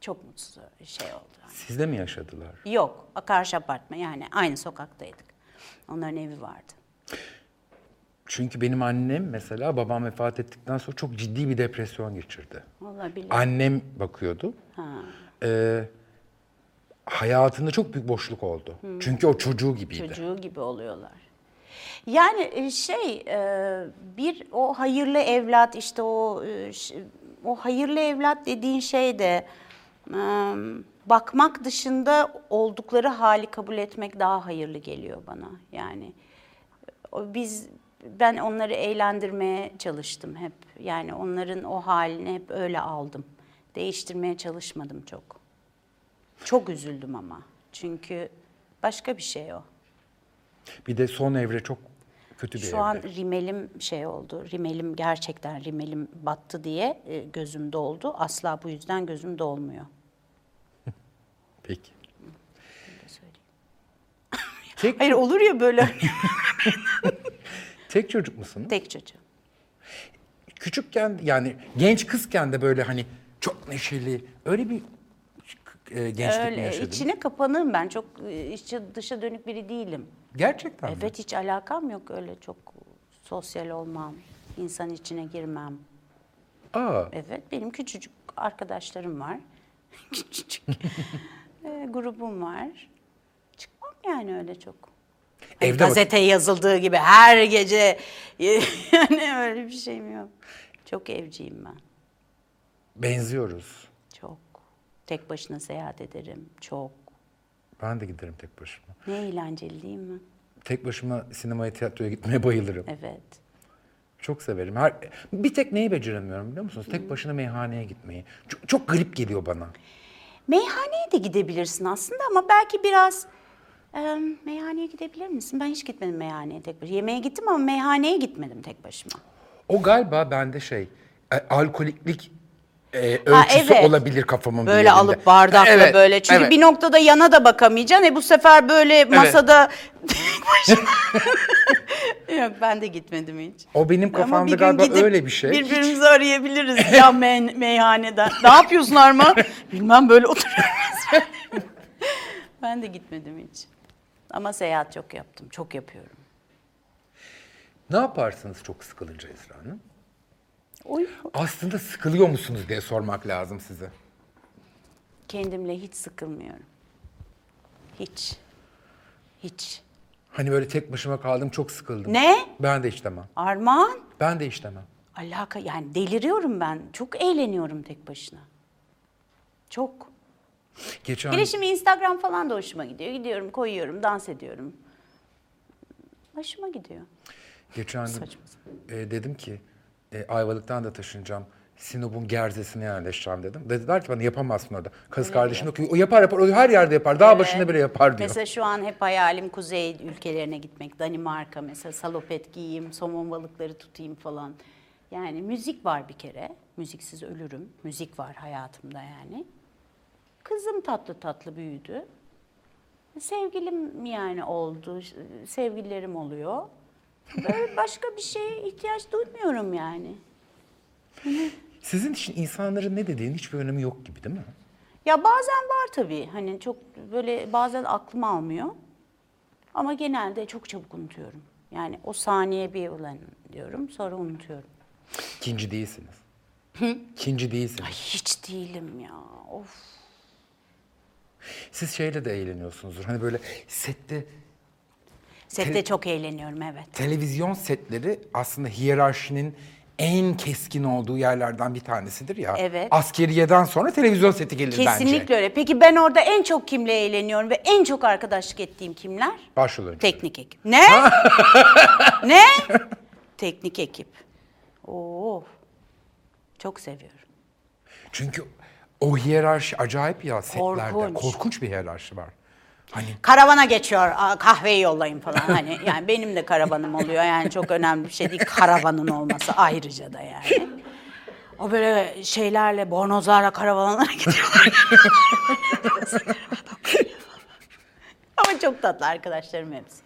S1: Çok mutsuz şey oldu.
S2: Sizde mi yaşadılar?
S1: Yok, karşı apartman yani aynı sokaktaydık. Onların evi vardı.
S2: Çünkü benim annem mesela babam vefat ettikten sonra çok ciddi bir depresyon geçirdi.
S1: Biliyorum.
S2: Annem bakıyordu. Ee, hayatında çok büyük boşluk oldu. Çünkü o çocuğu gibiydi.
S1: Çocuğu gibi oluyorlar. Yani e, şey e, bir o hayırlı evlat işte o e, o hayırlı evlat dediğin şey de e, bakmak dışında oldukları hali kabul etmek daha hayırlı geliyor bana. Yani biz ben onları eğlendirmeye çalıştım hep. Yani onların o halini hep öyle aldım. Değiştirmeye çalışmadım çok. Çok üzüldüm ama. Çünkü başka bir şey o.
S2: Bir de son evre çok kötü bir
S1: Şu
S2: evre.
S1: an rimelim şey oldu. Rimelim gerçekten rimelim battı diye e, gözüm doldu. Asla bu yüzden gözüm dolmuyor.
S2: Peki. Tek,
S1: Hayır olur ya böyle
S2: tek çocuk musunuz?
S1: tek çocuğum.
S2: Küçükken yani genç kızken de böyle hani çok neşeli öyle bir e, gençlik mi
S1: Öyle
S2: yaşadınız?
S1: içine kapanığım ben. Çok e, içi dışa dönük biri değilim.
S2: Gerçekten mi?
S1: Evet hiç alakam yok öyle çok sosyal olmam. insan içine girmem.
S2: Aa,
S1: Evet benim küçücük arkadaşlarım var. küçücük e, grubum var. Çıkmam yani öyle çok. Hani
S2: Evde
S1: gazete yazıldığı gibi her gece yani öyle bir şeyim yok. Çok evciyim ben.
S2: benziyoruz.
S1: Çok. Tek başına seyahat ederim. Çok.
S2: Ben de giderim tek başıma.
S1: Ne eğlenceli değil mi?
S2: Tek başıma sinemaya, tiyatroya gitmeye bayılırım.
S1: Evet.
S2: Çok severim. Her, bir tek neyi beceremiyorum biliyor musunuz? Tek başına meyhaneye gitmeyi. Çok, çok garip geliyor bana.
S1: Meyhaneye de gidebilirsin aslında ama belki biraz e, meyhaneye gidebilir misin? Ben hiç gitmedim meyhaneye tek başıma. Yemeğe gittim ama meyhaneye gitmedim tek başıma.
S2: O galiba bende şey, e, alkoliklik e, ölçüsü
S1: evet.
S2: olabilir kafamın bir
S1: Böyle
S2: yerinde.
S1: alıp bardakla
S2: Evet,
S1: böyle. Çünkü
S2: evet.
S1: bir noktada yana da bakamayacaksın. E bu sefer böyle masada tek başına. Yok ben de gitmedim hiç.
S2: O benim kafamda
S1: bir gün
S2: galiba
S1: gidip
S2: öyle bir şey.
S1: Birbirimizi arayabiliriz ya me- meyhaneden. Ne yapıyorsun Arma? Bilmem böyle oturuyoruz. ben de gitmedim hiç. Ama seyahat çok yaptım. Çok yapıyorum.
S2: Ne yaparsınız çok sıkılınca Esra Hanım?
S1: Oy.
S2: Aslında sıkılıyor musunuz diye sormak lazım size.
S1: Kendimle hiç sıkılmıyorum. Hiç. Hiç.
S2: Hani böyle tek başıma kaldım çok sıkıldım.
S1: Ne?
S2: Ben de istemem.
S1: Armağan?
S2: Ben de istemem.
S1: Alaka yani deliriyorum ben. Çok eğleniyorum tek başına. Çok.
S2: Geçen
S1: Hele şimdi Instagram falan da hoşuma gidiyor. Gidiyorum, koyuyorum, dans ediyorum. Hoşuma gidiyor.
S2: geçen gün
S1: Saçma
S2: e, dedim ki e, Ayvalık'tan da taşınacağım. Sinop'un Gerze'sine yerleşeceğim dedim. Dediler ki bana yapamazsın orada. Kız kardeşim diyor ki o yapar yapar, o her yerde yapar. Dağ başında bile yapar diyor.
S1: Mesela şu an hep hayalim kuzey ülkelerine gitmek. Danimarka mesela salopet giyeyim, somon balıkları tutayım falan. Yani müzik var bir kere. Müziksiz ölürüm. Müzik var hayatımda yani. Kızım tatlı tatlı büyüdü. Sevgilim yani oldu. Sevgililerim oluyor. Böyle başka bir şeye ihtiyaç duymuyorum yani.
S2: Sizin için insanların ne dediğinin hiçbir önemi yok gibi değil mi?
S1: Ya bazen var tabii. Hani çok böyle bazen aklım almıyor. Ama genelde çok çabuk unutuyorum. Yani o saniye bir ulan diyorum sonra unutuyorum.
S2: İkinci değilsiniz. İkinci değilsiniz.
S1: Ay hiç değilim ya. Of.
S2: Siz şeyle de eğleniyorsunuzdur. Hani böyle sette
S1: Sette
S2: Tele-
S1: çok eğleniyorum evet.
S2: televizyon setleri aslında hiyerarşinin en keskin olduğu yerlerden bir tanesidir ya.
S1: Evet.
S2: Askeriyeden sonra televizyon seti gelir bence.
S1: Kesinlikle öyle. Peki ben orada en çok kimle eğleniyorum ve en çok arkadaşlık ettiğim kimler?
S2: Başrol oyuncu.
S1: Teknik ekip. Ne? ne? Teknik ekip. Oo. Çok seviyorum.
S2: Çünkü o hiyerarşi acayip ya setlerde.
S1: Korkunç.
S2: Korkunç bir hiyerarşi var. Hani
S1: Karavana geçiyor. Kahveyi yollayın falan. Hani yani benim de karavanım oluyor. Yani çok önemli bir şey değil karavanın olması ayrıca da yani. O böyle şeylerle, bornozlarla karavanlara gidiyorlar. Ama çok tatlı arkadaşlarım hepsi.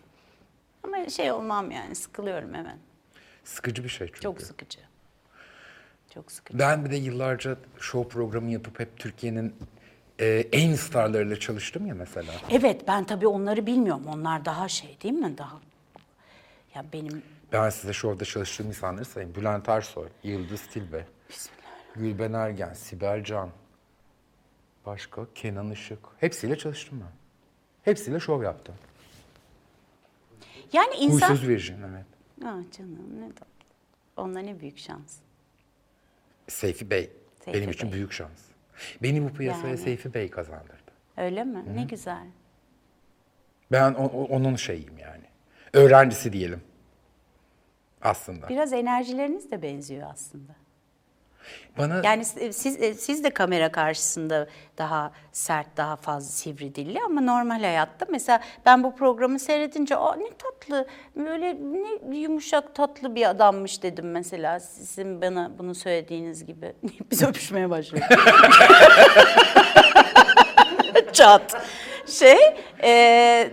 S1: Ama şey olmam yani sıkılıyorum hemen.
S2: sıkıcı bir şey çünkü.
S1: Çok sıkıcı. Çok sıkıcı.
S2: Ben bir de yıllarca show programı yapıp hep Türkiye'nin e, en starlarıyla çalıştım ya mesela.
S1: Evet ben tabii onları bilmiyorum. Onlar daha şey değil mi? Daha ya benim
S2: Ben size şovda çalıştığım insanları sayayım. Bülent Ersoy, Yıldız Tilbe, Gülben Ergen, Sibel Can, başka Kenan Işık. Hepsiyle çalıştım ben. Hepsiyle şov yaptım.
S1: yani insan
S2: Huysuz Virgin evet.
S1: Ah canım ne tatlı. Onlar ne büyük şans.
S2: Seyfi Bey.
S1: Seyfi
S2: benim için
S1: Bey.
S2: büyük şans. Beni bu piyasaya
S1: Yani.
S2: Seyfi Bey kazandırdı.
S1: Öyle mi? Ne güzel.
S2: Ben o- o- onun şeyiyim yani. Öğrencisi diyelim. Aslında.
S1: Biraz enerjileriniz de benziyor aslında.
S2: Bana
S1: Yani siz siz, siz de kamera karşısında daha sert, daha fazla sivri dilli ama normal hayatta mesela ben bu programı seyredince Aa, ne tatlı, böyle ne yumuşak tatlı bir adammış dedim mesela sizin bana bunu söylediğiniz gibi. Biz öpüşmeye başladık. Çat. Şey, e,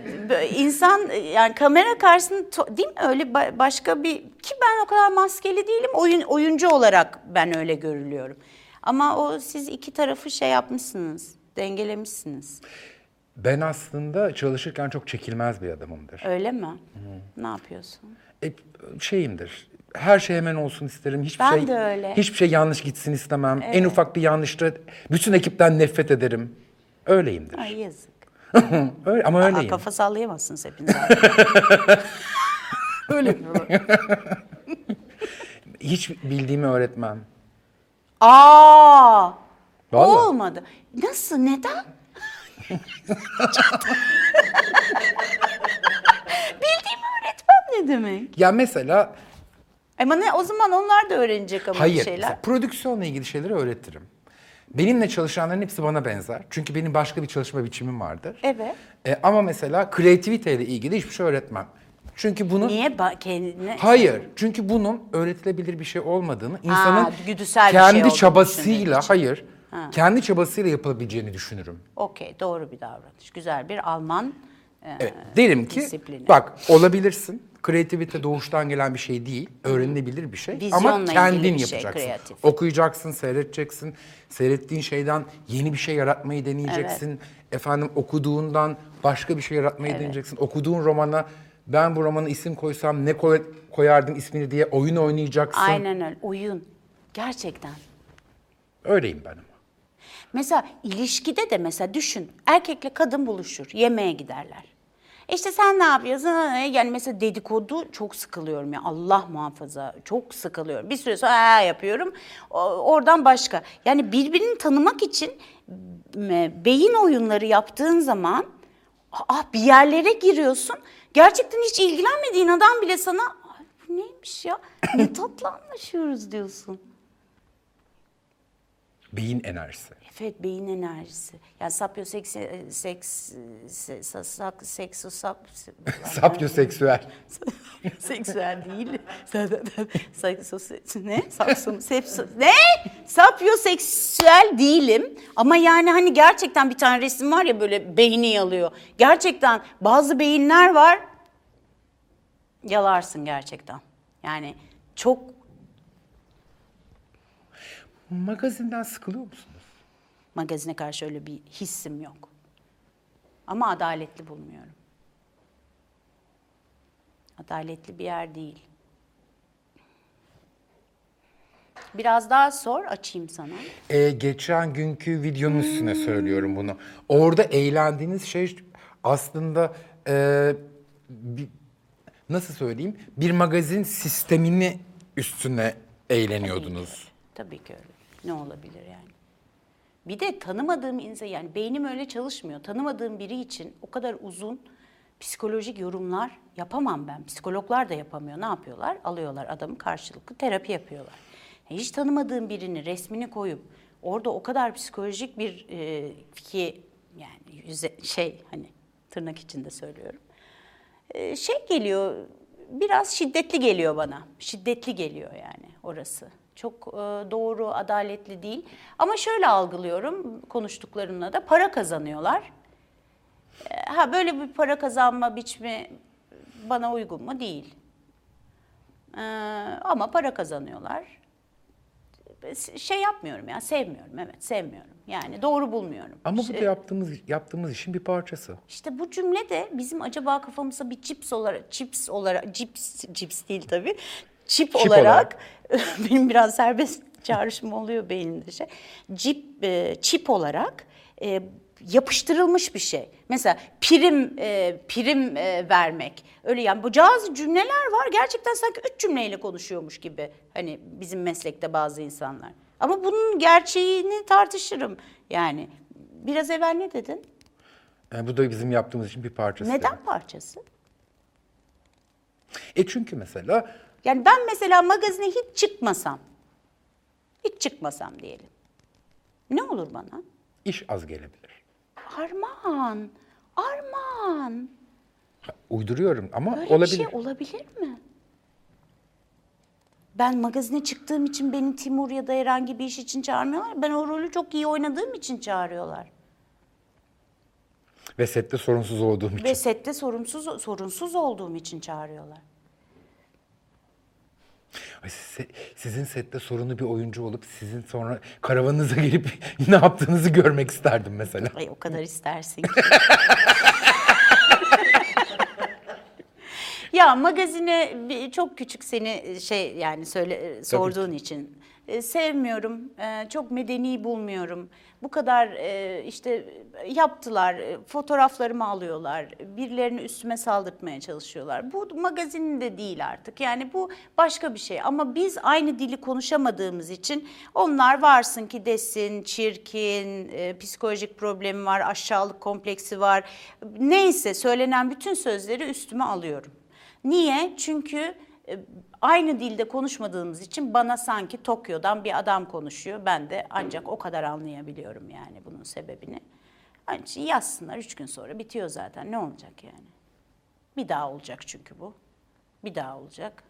S1: insan yani kamera karşısında değil mi öyle ba- başka bir ki ben o kadar maskeli değilim oyun oyuncu olarak ben öyle görülüyorum. Ama o siz iki tarafı şey yapmışsınız, dengelemişsiniz.
S2: ben aslında çalışırken çok çekilmez bir adamımdır.
S1: Öyle mi? Ne yapıyorsun?
S2: E, şeyimdir. Her şey hemen olsun isterim. Hiçbir
S1: Ben
S2: şey
S1: de öyle.
S2: hiçbir şey yanlış gitsin istemem. En ufak bir yanlışta bütün ekipten nefret ederim. Öyleyimdir.
S1: Ay yazık.
S2: Öyle ama
S1: Aa,
S2: öyleyim.
S1: kafa sallayamazsınız hepiniz. öyle mi?
S2: Hiç bildiğimi öğretmem.
S1: Aa! O
S2: Vallahi.
S1: olmadı. Nasıl? Neden? Bildiğimi öğretmem ne demek?
S2: Ya mesela
S1: Ama ne, o zaman onlar da öğrenecek ama bir
S2: hayır.
S1: şeyler.
S2: mesela prodüksiyonla ilgili şeyleri öğretirim. Benimle çalışanların hepsi bana benzer. Çünkü benim başka bir çalışma biçimim vardır.
S1: Evet.
S2: E, ama mesela kreativiteyle ilgili hiçbir şey öğretmem. Çünkü bunun
S1: Niye ba- kendine...
S2: Hayır. Çünkü bunun öğretilebilir bir şey olmadığını, insanın
S1: güdüsel bir
S2: kendi
S1: şey olduğunu
S2: çabasıyla,
S1: düşündüğün için.
S2: hayır, kendi çabasıyla yapılabileceğini düşünürüm.
S1: Okey doğru bir davranış. Güzel bir Alman e,
S2: Evet. Derim ki,
S1: disiplini.
S2: bak olabilirsin. Kreativite doğuştan gelen bir şey değil, öğrenilebilir bir şey.
S1: Vizyonla
S2: Ama kendin
S1: bir şey,
S2: yapacaksın.
S1: kreatif.
S2: Okuyacaksın, seyredeceksin. Seyrettiğin şeyden yeni bir şey yaratmayı deneyeceksin. Efendim okuduğundan başka bir şey yaratmayı deneyeceksin. Okuduğun romana ben bu romana isim koysam ne koy- koyardım ismini diye oyun oynayacaksın.
S1: Aynen öyle. Oyun. Gerçekten.
S2: Öyleyim ben ama.
S1: Mesela ilişkide de mesela düşün. Erkekle kadın buluşur. Yemeğe giderler. İşte sen ne yapıyorsun? Yani mesela dedikodu çok sıkılıyorum ya. Allah muhafaza çok sıkılıyorum. Bir süre sonra "Aa" yapıyorum. Oradan başka. Yani birbirini tanımak için beyin oyunları yaptığın zaman ah bir yerlere giriyorsun. Gerçekten hiç ilgilenmediğin adam bile sana "Ay, bu neymiş ya? Ne tatlı anlaşıyoruz diyorsun.
S2: Beyin enerjisi.
S1: Evet beyin enerjisi. Yani sapyoseks seks se- sa- sak sekso sap
S2: Sapyoseksüel.
S1: seksüel değil. Sakso ne? Sakso sepso ne? Sapyoseksüel değilim. Ama yani hani gerçekten bir tane resim var ya böyle beyni yalıyor. Gerçekten bazı beyinler var. Yalarsın gerçekten. Yani çok
S2: Magazinden sıkılıyor musunuz?
S1: Magazine karşı öyle bir hissim yok. Ama adaletli bulmuyorum. Adaletli bir yer değil. Biraz daha sor, açayım sana.
S2: Ee, geçen günkü videonun üstüne söylüyorum bunu. Orada eğlendiğiniz şey aslında e, bir- nasıl söyleyeyim bir magazin sistemini üstüne eğleniyordunuz.
S1: Tabii ki öyle. Ne olabilir yani? Bir de tanımadığım insan yani beynim öyle çalışmıyor. Tanımadığım biri için o kadar uzun psikolojik yorumlar yapamam ben. Psikologlar da yapamıyor. Ne yapıyorlar? Alıyorlar adamı karşılıklı terapi yapıyorlar. E, Hiç tanımadığım birini resmini koyup orada o kadar psikolojik bir e, ki yani yüze, şey hani tırnak içinde söylüyorum. E, şey geliyor biraz şiddetli geliyor bana. Şiddetli geliyor yani orası. Çok e, doğru, adaletli değil. Ama şöyle algılıyorum konuştuklarımla da para kazanıyorlar. E, Ha böyle bir para kazanma biçimi bana uygun mu? Değil. E, ama para kazanıyorlar. Şey yapmıyorum ya, sevmiyorum. Evet, sevmiyorum. Yani doğru bulmuyorum.
S2: Ama bu da yaptığımız yaptığımız işin bir parçası.
S1: işte bu cümle de bizim acaba kafamıza bir chips olarak, chips olarak, chips, chips değil tabii, chip,
S2: Chip
S1: olarak, benim biraz serbest çağrışım oluyor beynimde şey, chip, e, chip olarak e, yapıştırılmış bir şey. Mesela prim e, prim e, vermek. Öyle yani bu bazı cümleler var gerçekten sanki üç cümleyle konuşuyormuş gibi. Hani bizim meslekte bazı insanlar. Ama bunun gerçeğini tartışırım. Yani biraz evvel ne dedin?
S2: Yani bu da bizim yaptığımız için bir parçası.
S1: Neden parçası?
S2: E çünkü mesela
S1: Yani ben mesela magazine hiç çıkmasam, hiç çıkmasam diyelim. Ne olur bana?
S2: iş az gelebilir.
S1: Armağan, armağan.
S2: Ha, Uyduruyorum ama
S1: Böyle
S2: olabilir.
S1: bir şey olabilir mi? Ben magazine çıktığım için beni Timur ya da herhangi bir iş için çağırmıyorlar. Ben o rolü çok iyi oynadığım için çağırıyorlar.
S2: Ve sette sorunsuz olduğum için.
S1: Ve sette sorumsuz, sorunsuz olduğum için çağırıyorlar.
S2: Sizin sette sorunlu bir oyuncu olup sizin sonra karavanınıza gelip ne yaptığınızı görmek isterdim mesela.
S1: Ay o kadar istersin ki. ya magazine bir- çok küçük seni şey yani söyle sorduğun için E, sevmiyorum. E, çok medeni bulmuyorum. Bu kadar e, işte yaptılar. e, Fotoğraflarımı alıyorlar. Birilerini üstüme saldırtmaya çalışıyorlar. Bu magazinin de değil artık. Yani bu başka bir şey. Ama biz aynı dili konuşamadığımız için onlar varsın ki desin, çirkin, e, psikolojik problemi var, aşağılık kompleksi var. Neyse söylenen bütün sözleri üstüme alıyorum. Niye? Çünkü aynı dilde konuşmadığımız için bana sanki Tokyo'dan bir adam konuşuyor. Ben de ancak o kadar anlayabiliyorum yani bunun sebebini. Onun için yazsınlar üç gün sonra bitiyor zaten. Ne olacak yani? Bir daha olacak çünkü bu. Bir daha olacak.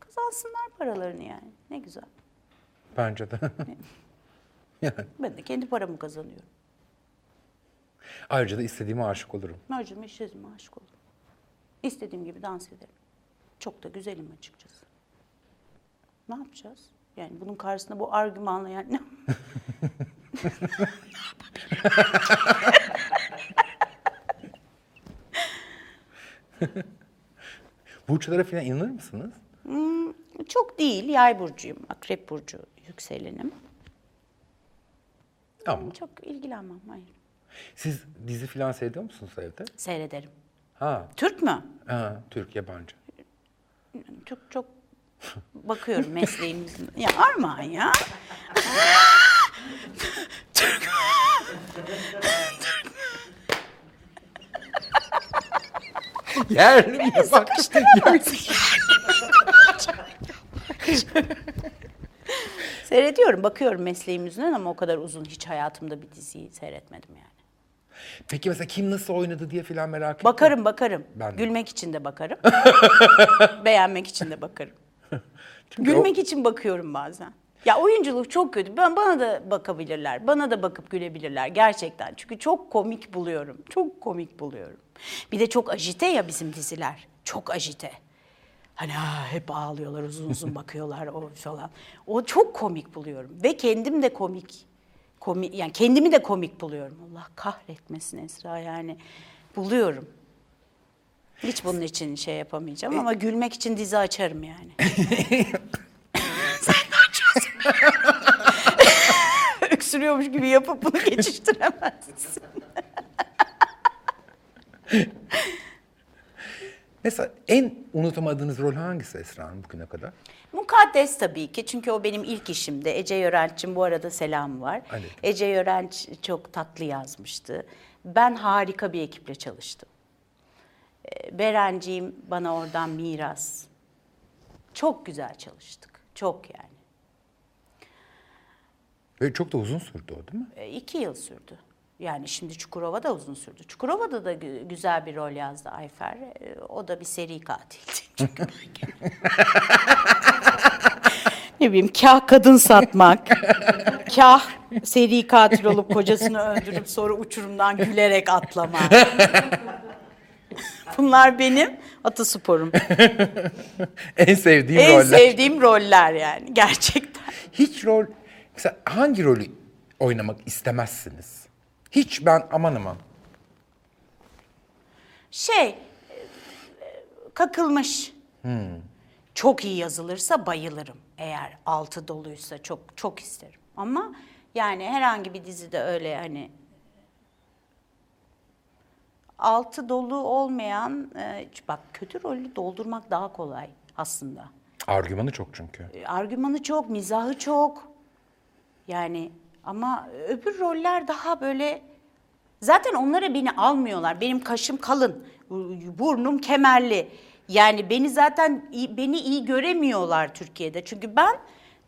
S1: Kazansınlar paralarını yani. Ne güzel.
S2: Bence de. yani.
S1: Ben de kendi paramı kazanıyorum.
S2: Ayrıca da istediğime aşık olurum.
S1: Mercime işlezime aşık olurum. İstediğim gibi dans ederim. Çok da güzelim açıkçası. Ne yapacağız? Yani bunun karşısında bu argümanla yani ne?
S2: Burçlara falan inanır mısınız?
S1: Çok değil. Yay burcuyum. Akrep burcu yükselenim.
S2: Ama
S1: Çok ilgilenmem. Hayır.
S2: siz dizi falan seyrediyor musunuz evde?
S1: Seyrederim.
S2: Ha,
S1: Türk mü?
S2: ha Türk, yabancı.
S1: Çok çok bakıyorum mesleğimizin. Ya Armağan ya.
S2: Yerli mi? Bak işte.
S1: Seyrediyorum, bakıyorum mesleğim yüzünden ama o kadar uzun hiç hayatımda bir diziyi seyretmedim yani.
S2: Peki mesela kim nasıl oynadı diye falan merak ettim.
S1: Bakarım bakarım.
S2: Ben de.
S1: Gülmek için de bakarım. Beğenmek için de bakarım.
S2: Çünkü
S1: Gülmek için bakıyorum bazen. Ya oyunculuk çok kötü. Ben bana da bakabilirler. Bana da bakıp gülebilirler gerçekten. Çünkü çok komik buluyorum. Çok komik buluyorum. Bir de çok ajite ya bizim diziler. Çok ajite. Hani ha, hep ağlıyorlar, uzun uzun bakıyorlar o falan. O çok komik buluyorum ve kendim de komik. Komik yani kendimi de komik buluyorum. Allah kahretmesin Esra yani. Buluyorum. Hiç bunun için şey yapamayacağım ama gülmek için dizi açarım yani. Sen de açıyorsun. Öksürüyormuş gibi yapıp bunu geçiştiremezsin.
S2: Mesela en unutamadığınız rol hangisi Esra Hanım bugüne kadar?
S1: Mukaddes tabii ki çünkü o benim ilk işimdi. Ece Yörenç'in bu arada selamı var.
S2: Aleyküm.
S1: Ece Yörenç çok tatlı yazmıştı. Ben harika bir ekiple çalıştım. Ee, Berenciğim bana oradan miras. Çok güzel çalıştık. Çok yani.
S2: Ve çok da uzun sürdü o değil mi?
S1: E, iki yıl sürdü. Yani şimdi Çukurova da uzun sürdü. Çukurova'da da gü- güzel bir rol yazdı Ayfer. E, O da bir seri katildi. Çünkü ne bileyim kah kadın satmak, kah seri katil olup kocasını öldürüp sonra uçurumdan gülerek atlamak. Bunlar benim atasporum.
S2: En sevdiğim
S1: en
S2: roller.
S1: sevdiğim roller yani gerçekten.
S2: Hiç rol, mesela hangi rolü oynamak istemezsiniz? Hiç ben aman aman.
S1: Şey, e, kakılmış. Çok iyi yazılırsa bayılırım. Eğer altı doluysa çok çok isterim. Ama yani herhangi bir dizide öyle hani altı dolu olmayan e, bak kötü rolü doldurmak daha kolay aslında.
S2: Argümanı çok çünkü.
S1: E, Argümanı çok, mizahı çok. Yani ama öbür roller daha böyle zaten onlara beni almıyorlar. Benim kaşım kalın, burnum kemerli. Yani beni zaten beni iyi göremiyorlar Türkiye'de. Çünkü ben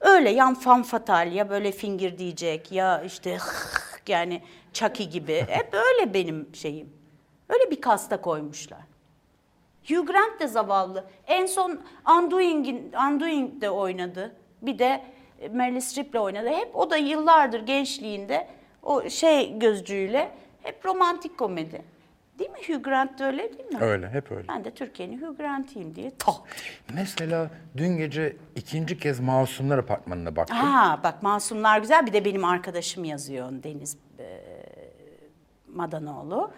S1: öyle yan fan fatal ya böyle finger diyecek ya işte yani Chucky gibi. Hep öyle benim şeyim. Öyle bir kasta koymuşlar. Hugh Grant de zavallı. En son Undoing'in Undoing'de oynadı. Bir de Meryl Streep'le oynadı. Hep o da yıllardır gençliğinde o şey gözcüğüyle hep romantik komedi. Değil mi? Hugh Grant da öyle değil mi?
S2: Öyle, hep öyle.
S1: Ben de Türkiye'nin Hugh Grant'iyim diye tak.
S2: Mesela dün gece ikinci kez Masumlar Apartmanı'na baktım.
S1: Ha bak Masumlar güzel. Bir de benim arkadaşım yazıyor Deniz e, Madanoğlu.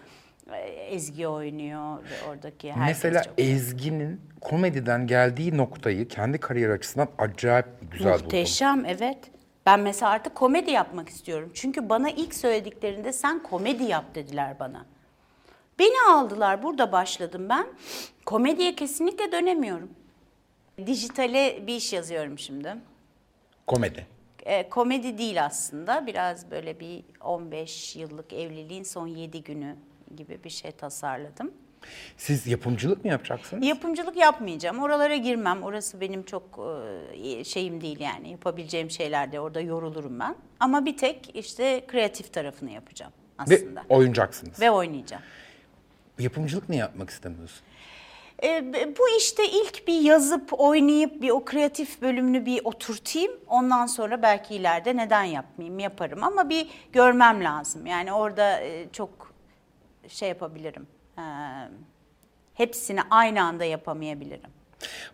S1: E, Ezgi oynuyor ve oradaki herkes
S2: Mesela
S1: çok
S2: Ezgi'nin komediden geldiği noktayı kendi kariyer açısından acayip güzel buldum.
S1: Muhteşem evet. Ben mesela artık komedi yapmak istiyorum. Çünkü bana ilk söylediklerinde sen komedi yap dediler bana. Beni aldılar burada başladım ben. Komediye kesinlikle dönemiyorum. Dijitale bir iş yazıyorum şimdi.
S2: Komedi.
S1: E, komedi değil aslında. Biraz böyle bir 15 yıllık evliliğin son 7 günü gibi bir şey tasarladım.
S2: Siz yapımcılık mı yapacaksınız?
S1: Yapımcılık yapmayacağım. Oralara girmem. Orası benim çok e, şeyim değil yani. Yapabileceğim şeylerde orada yorulurum ben. Ama bir tek işte kreatif tarafını yapacağım
S2: Ve
S1: aslında.
S2: oynayacaksınız.
S1: Ve, oynayacağım.
S2: Yapımcılık niye yapmak istemiyorsun?
S1: E, bu işte ilk bir yazıp oynayıp bir o kreatif bölümünü bir oturtayım. Ondan sonra belki ileride neden yapmayayım yaparım. Ama bir görmem lazım. Yani orada e, çok şey yapabilirim. E, hepsini aynı anda yapamayabilirim.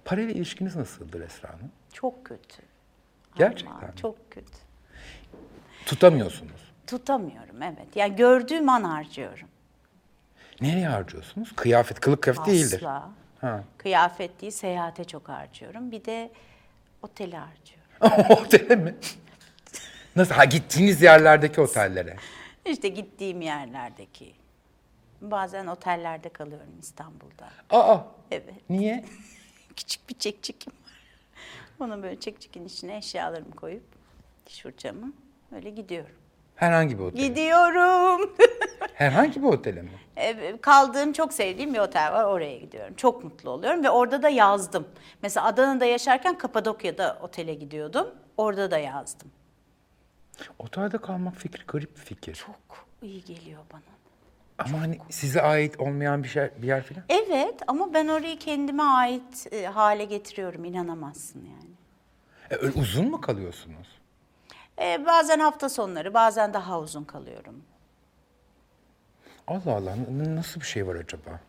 S2: Parayla ilişkiniz nasıldır Esra Hanım?
S1: Çok kötü.
S2: Gerçekten
S1: Aman,
S2: mi?
S1: Çok kötü.
S2: Tutamıyorsunuz.
S1: Tutamıyorum evet. Yani gördüğüm an harcıyorum.
S2: Nereye harcıyorsunuz? Kıyafet, kılık kıyafet değildir.
S1: Asla.
S2: Ha.
S1: Kıyafet değil, seyahate çok harcıyorum. Bir de otele harcıyorum.
S2: Otele mi? Nasıl? Ha gittiğiniz yerlerdeki otellere.
S1: İşte gittiğim yerlerdeki. Bazen otellerde kalıyorum İstanbul'da.
S2: Aa,
S1: Evet.
S2: niye?
S1: Küçük bir çekçekim var. Ona böyle çekçekin içine eşyalarımı koyup diş fırçamı öyle gidiyorum.
S2: Herhangi bir otele.
S1: Gidiyorum.
S2: Herhangi bir otele mi?
S1: E, Kaldığım çok sevdiğim bir otel var oraya gidiyorum. Çok mutlu oluyorum ve orada da yazdım. Mesela Adana'da yaşarken Kapadokya'da otele gidiyordum. Orada da yazdım.
S2: Otelde kalmak fikri garip bir fikir.
S1: Çok iyi geliyor bana.
S2: Ama hani size ait olmayan bir şey bir yer falan.
S1: Evet ama ben orayı kendime ait e, hale getiriyorum inanamazsın yani.
S2: E, öyle uzun mu kalıyorsunuz?
S1: E, bazen hafta sonları bazen daha uzun kalıyorum.
S2: Allah Allah n- nasıl bir şey var acaba?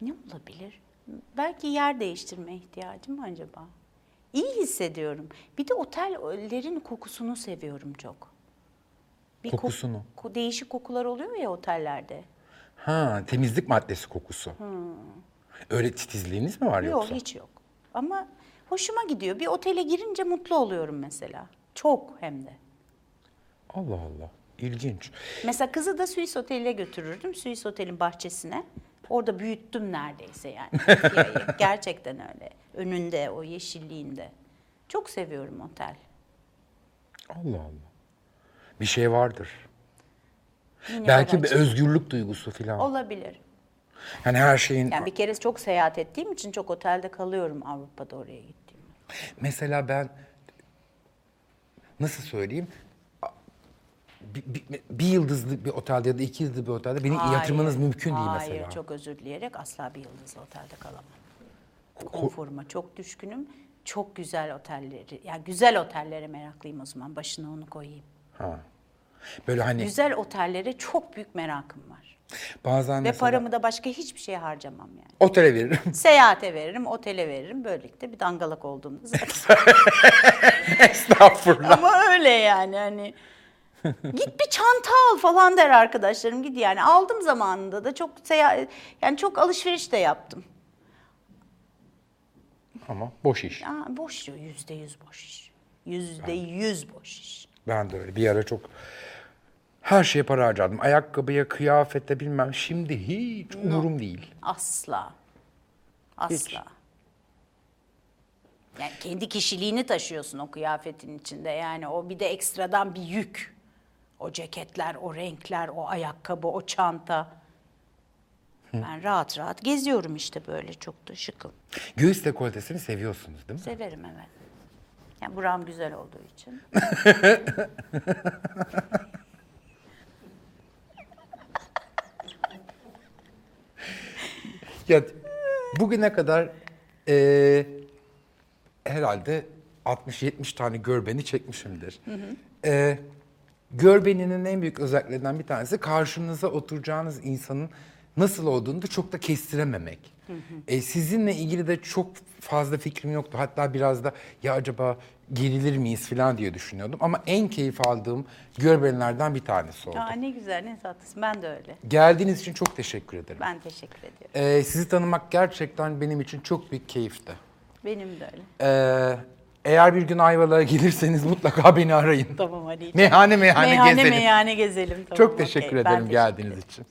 S1: Ne olabilir? Belki yer değiştirme ihtiyacım acaba? İyi hissediyorum. Bir de otellerin kokusunu seviyorum çok. Bir kok-
S2: Kokusunu?
S1: ko- değişik kokular oluyor ya otellerde.
S2: Ha temizlik maddesi kokusu. Öyle titizliğiniz mi var
S1: Yok
S2: yoksa?
S1: hiç yok. Ama hoşuma gidiyor. Bir otele girince mutlu oluyorum mesela. Çok hem de.
S2: Allah Allah ilginç.
S1: Mesela kızı da Suis Oteli'ne götürürdüm. Suis Otel'in bahçesine. Orada büyüttüm neredeyse yani. Gerçekten öyle. Önünde, o yeşilliğinde. Çok seviyorum otel.
S2: Allah Allah. Bir şey vardır.
S1: Yine
S2: Belki bir özgürlük duygusu falan.
S1: Olabilir.
S2: Yani her şeyin...
S1: Yani bir kere çok seyahat ettiğim için çok otelde kalıyorum Avrupa'da oraya gittiğimde.
S2: Mesela ben nasıl söyleyeyim? Bir, bir, bir yıldızlı bir otelde ya da iki yıldızlı bir otelde beni
S1: Hayır,
S2: yatırmanız mümkün değil
S1: Hayır,
S2: mesela.
S1: çok özür dileyerek asla bir yıldızlı otelde kalamam. Konforuma çok düşkünüm. Çok güzel otelleri, yani güzel otellere meraklıyım o zaman. Başına onu koyayım.
S2: Ha. Böyle hani
S1: Güzel otellere çok büyük merakım var.
S2: bazen
S1: Ve
S2: mesela
S1: paramı da başka hiçbir şeye harcamam yani.
S2: otele veririm.
S1: Seyahate veririm, otele veririm. Böylelikle bir dangalak olduğumda zaten.
S2: Estağfurullah.
S1: Ama öyle yani hani. Git bir çanta al falan der arkadaşlarım. Git yani aldım zamanında da çok seyahat yani çok alışveriş de yaptım.
S2: Ama boş iş.
S1: Ya boş diyor yüzde yüz boş iş. Yüzde yüz boş iş.
S2: Ben de öyle. Bir ara çok her şeye para harcadım. Ayakkabıya, kıyafete bilmem. Şimdi hiç umurum değil.
S1: Asla. Asla. Yani kendi kişiliğini taşıyorsun o kıyafetin içinde. Yani o bir de ekstradan bir yük. O ceketler, o renkler, o ayakkabı, o çanta. Ben rahat rahat geziyorum işte böyle çok da şıkım.
S2: Göğüs dekoltesini seviyorsunuz değil mi?
S1: Severim evet. Yani buram güzel olduğu için.
S2: Ya bugüne kadar eee, herhalde 60-70 tane görbeni çekmişimdir. Eee, görbeninin en büyük özelliklerinden bir tanesi karşınıza oturacağınız insanın nasıl olduğunu da çok da kestirememek. E, sizinle ilgili de çok fazla fikrim yoktu. Hatta biraz da ya acaba gerilir miyiz falan diye düşünüyordum. Ama en keyif aldığım görbenlerden bir tanesi oldu.
S1: Aa, ne güzel ne tatlısın. Ben de öyle.
S2: Geldiğiniz için çok teşekkür ederim.
S1: Ben teşekkür ediyorum.
S2: Ee, sizi tanımak gerçekten benim için çok büyük keyifti.
S1: Benim de öyle.
S2: Ee, eğer bir gün Ayvalık'a gelirseniz mutlaka beni arayın.
S1: Tamam hadi.
S2: Meyhane meyhane
S1: meyhane
S2: gezelim.
S1: meyhane gezelim. Tamam,
S2: çok teşekkür
S1: Ben
S2: ederim
S1: teşekkür
S2: geldiğiniz
S1: ederim.
S2: için.